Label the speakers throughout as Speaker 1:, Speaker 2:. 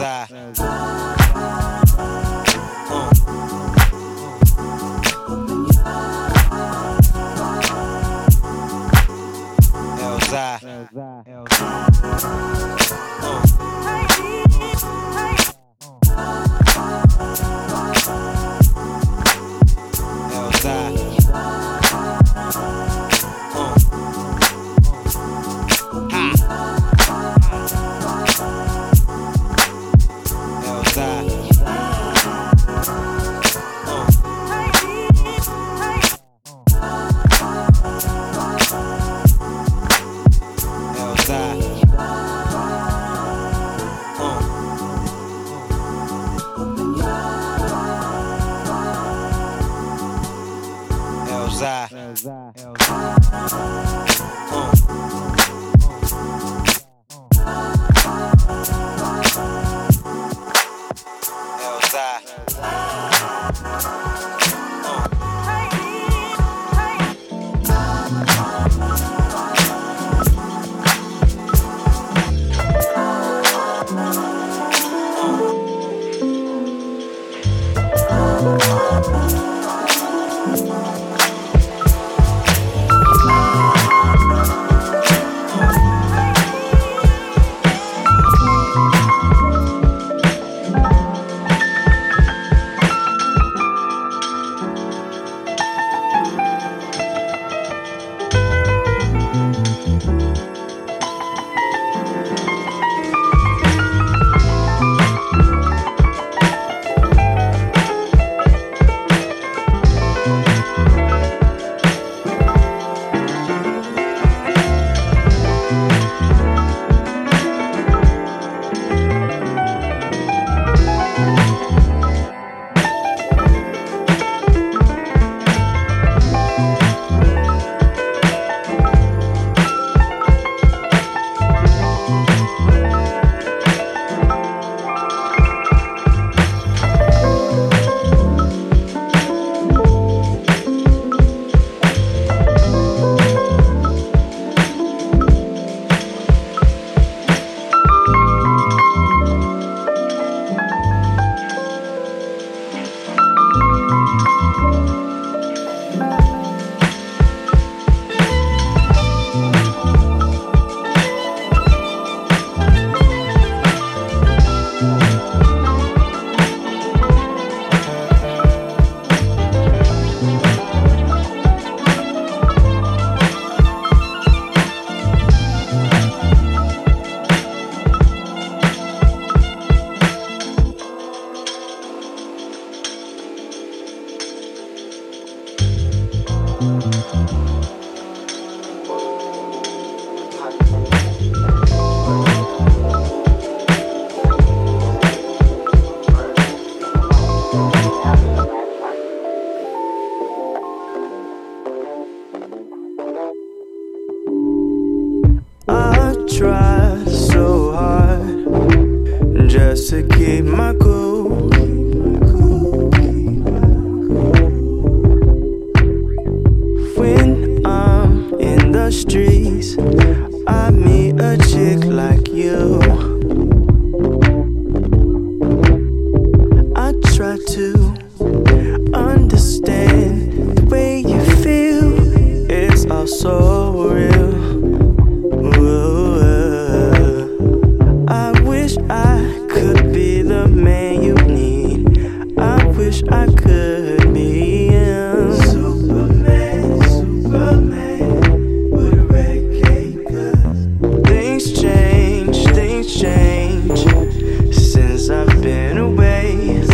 Speaker 1: Yeah. Elzai.
Speaker 2: just to keep my cool. When I'm in the streets, I meet a chick like you. I've been away.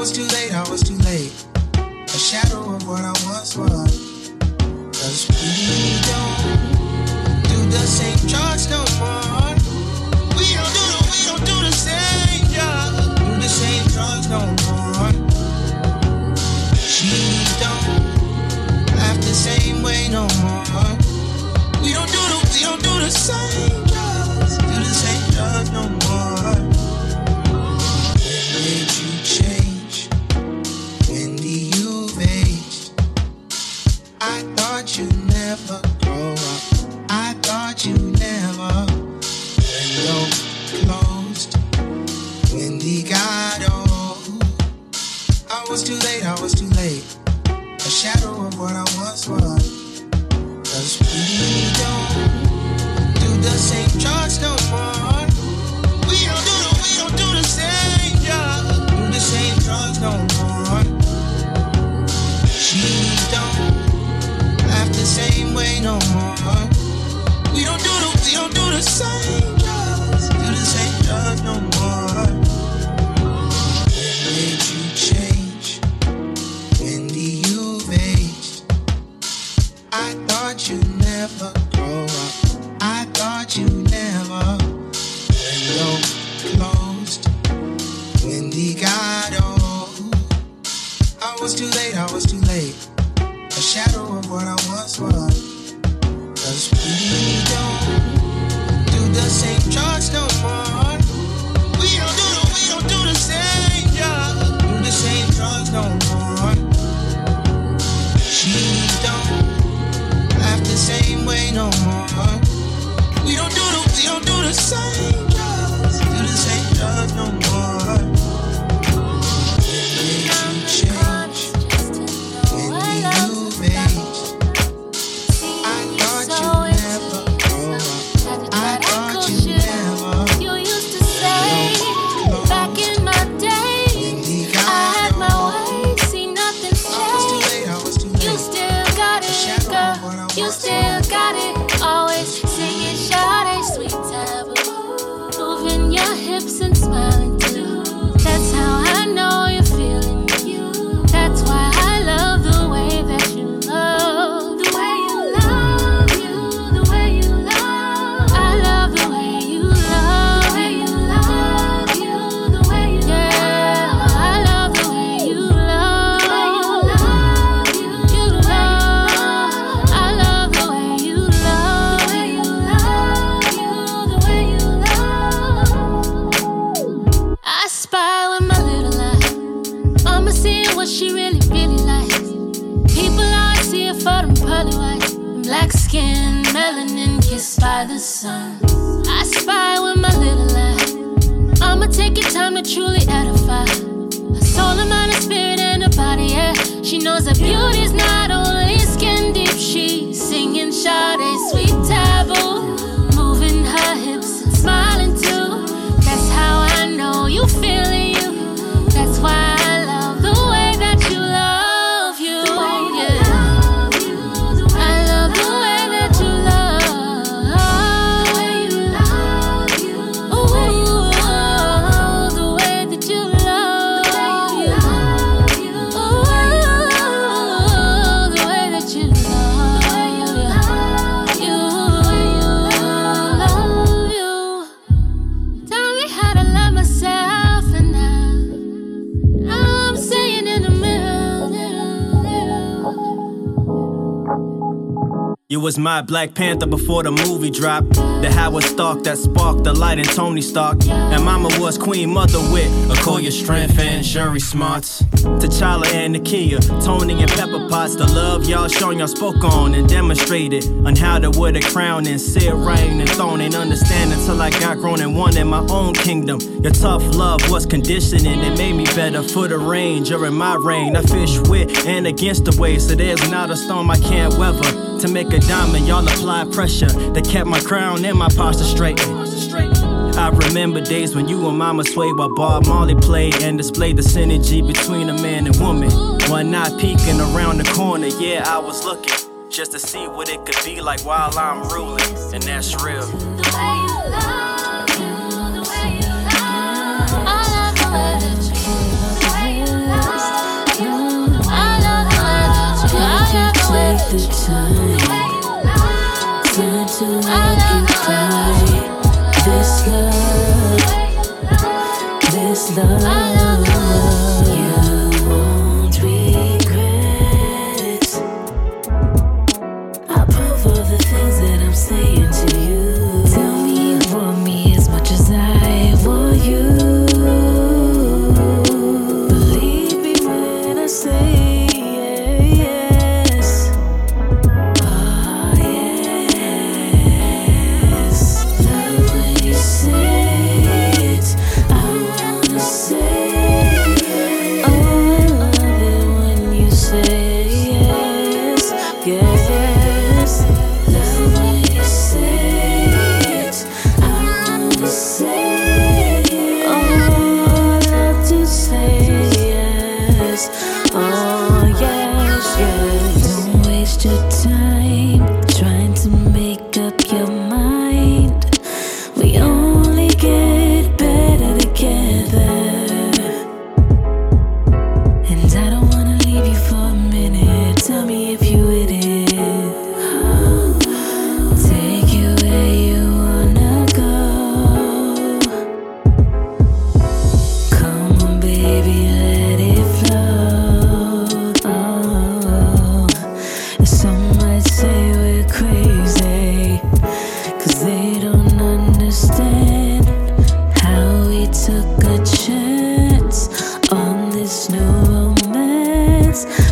Speaker 1: was too late, I was too late. A shadow of what I once was. Cause we
Speaker 3: My Black Panther before the movie dropped. The Howard Stark that sparked the light in Tony Stark. And Mama was Queen Mother with Okoye strength and Shuri smarts. T'Challa and Nakia, Tony and Pepper Potts. The love y'all shown y'all spoke on and demonstrated on how to wear the crown and sit reign and throne. Ain't understand until I got grown and won in my own kingdom. Your tough love was conditioning, it made me better for the range. You're my reign. I fish with and against the waves, so there's not a storm I can't weather. To make a diamond, y'all apply pressure that kept my crown and my posture straight. I remember days when you and mama swayed while Bob Marley played and displayed the synergy between a man and woman. One night peeking around the corner, yeah, I was looking just to see what it could be like while I'm ruling, and that's
Speaker 4: real. The
Speaker 5: time, time to
Speaker 4: occupy
Speaker 5: this love, this love.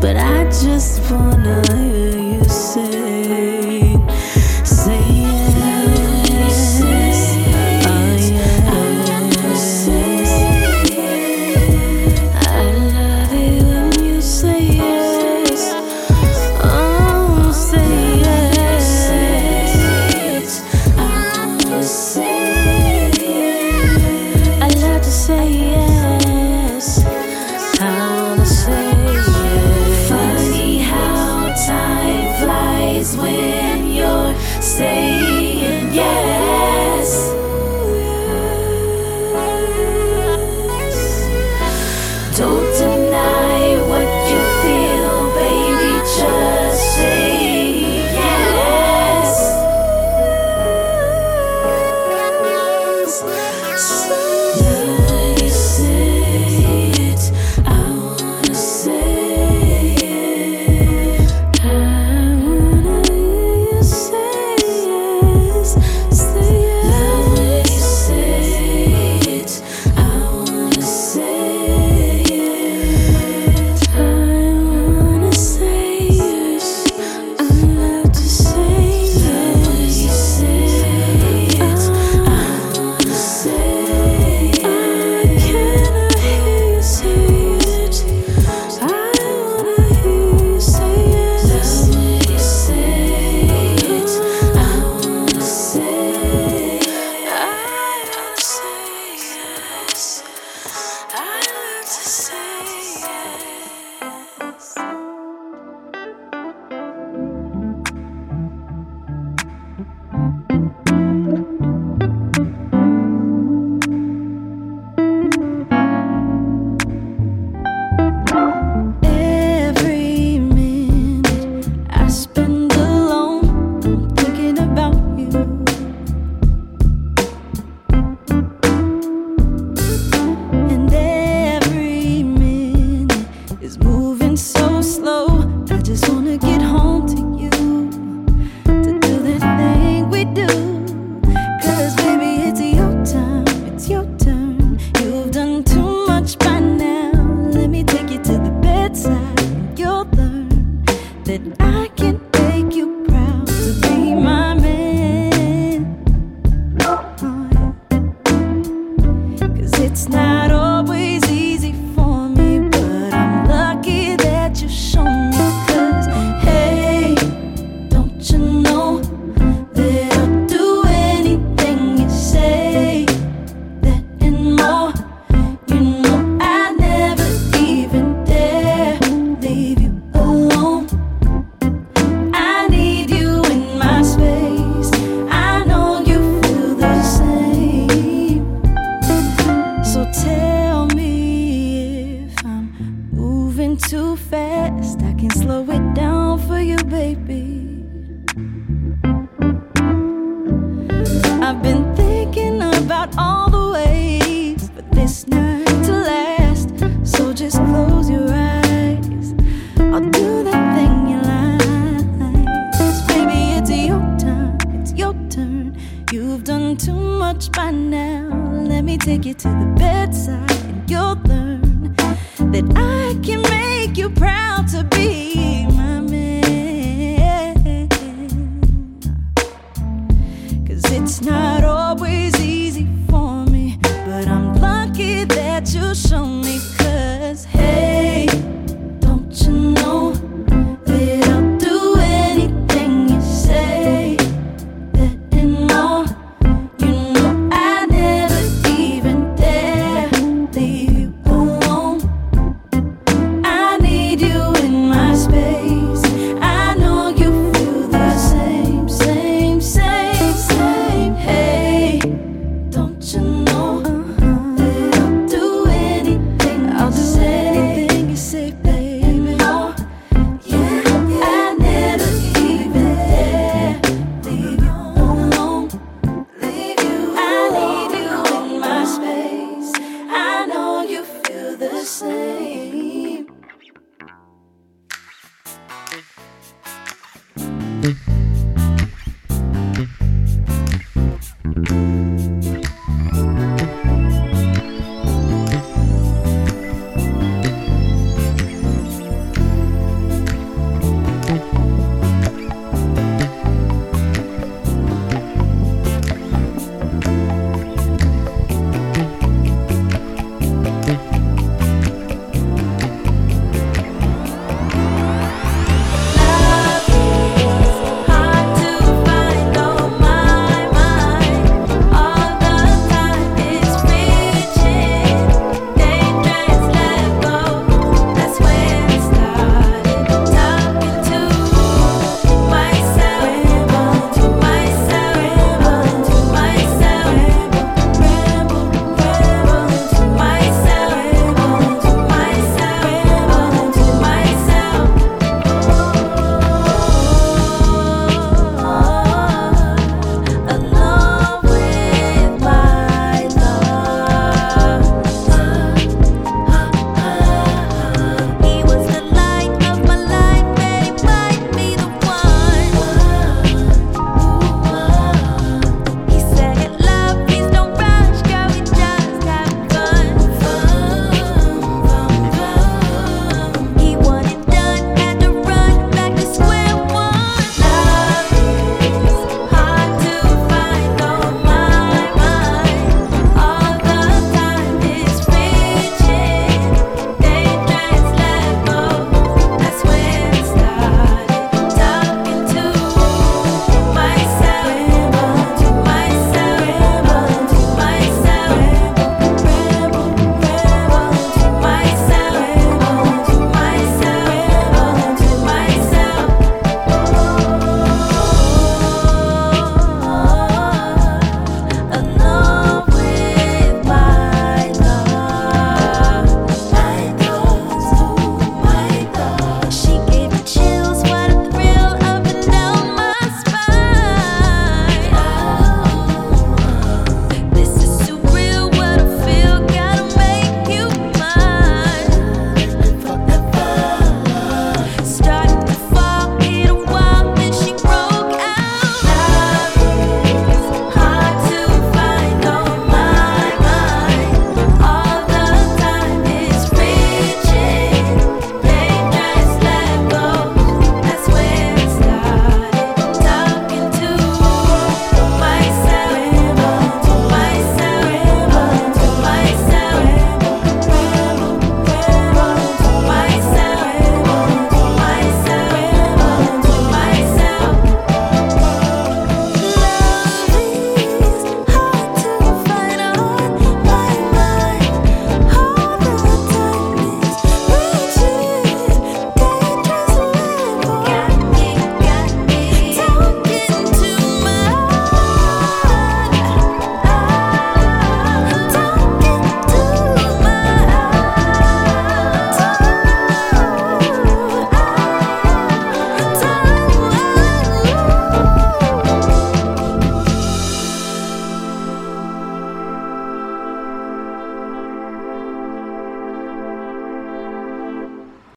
Speaker 5: But I just wanna to say.
Speaker 6: like you